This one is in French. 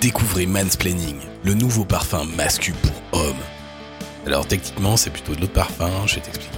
Découvrez Mansplaining, le nouveau parfum mascu pour hommes. Alors techniquement, c'est plutôt de l'eau de parfum, je vais t'expliquer.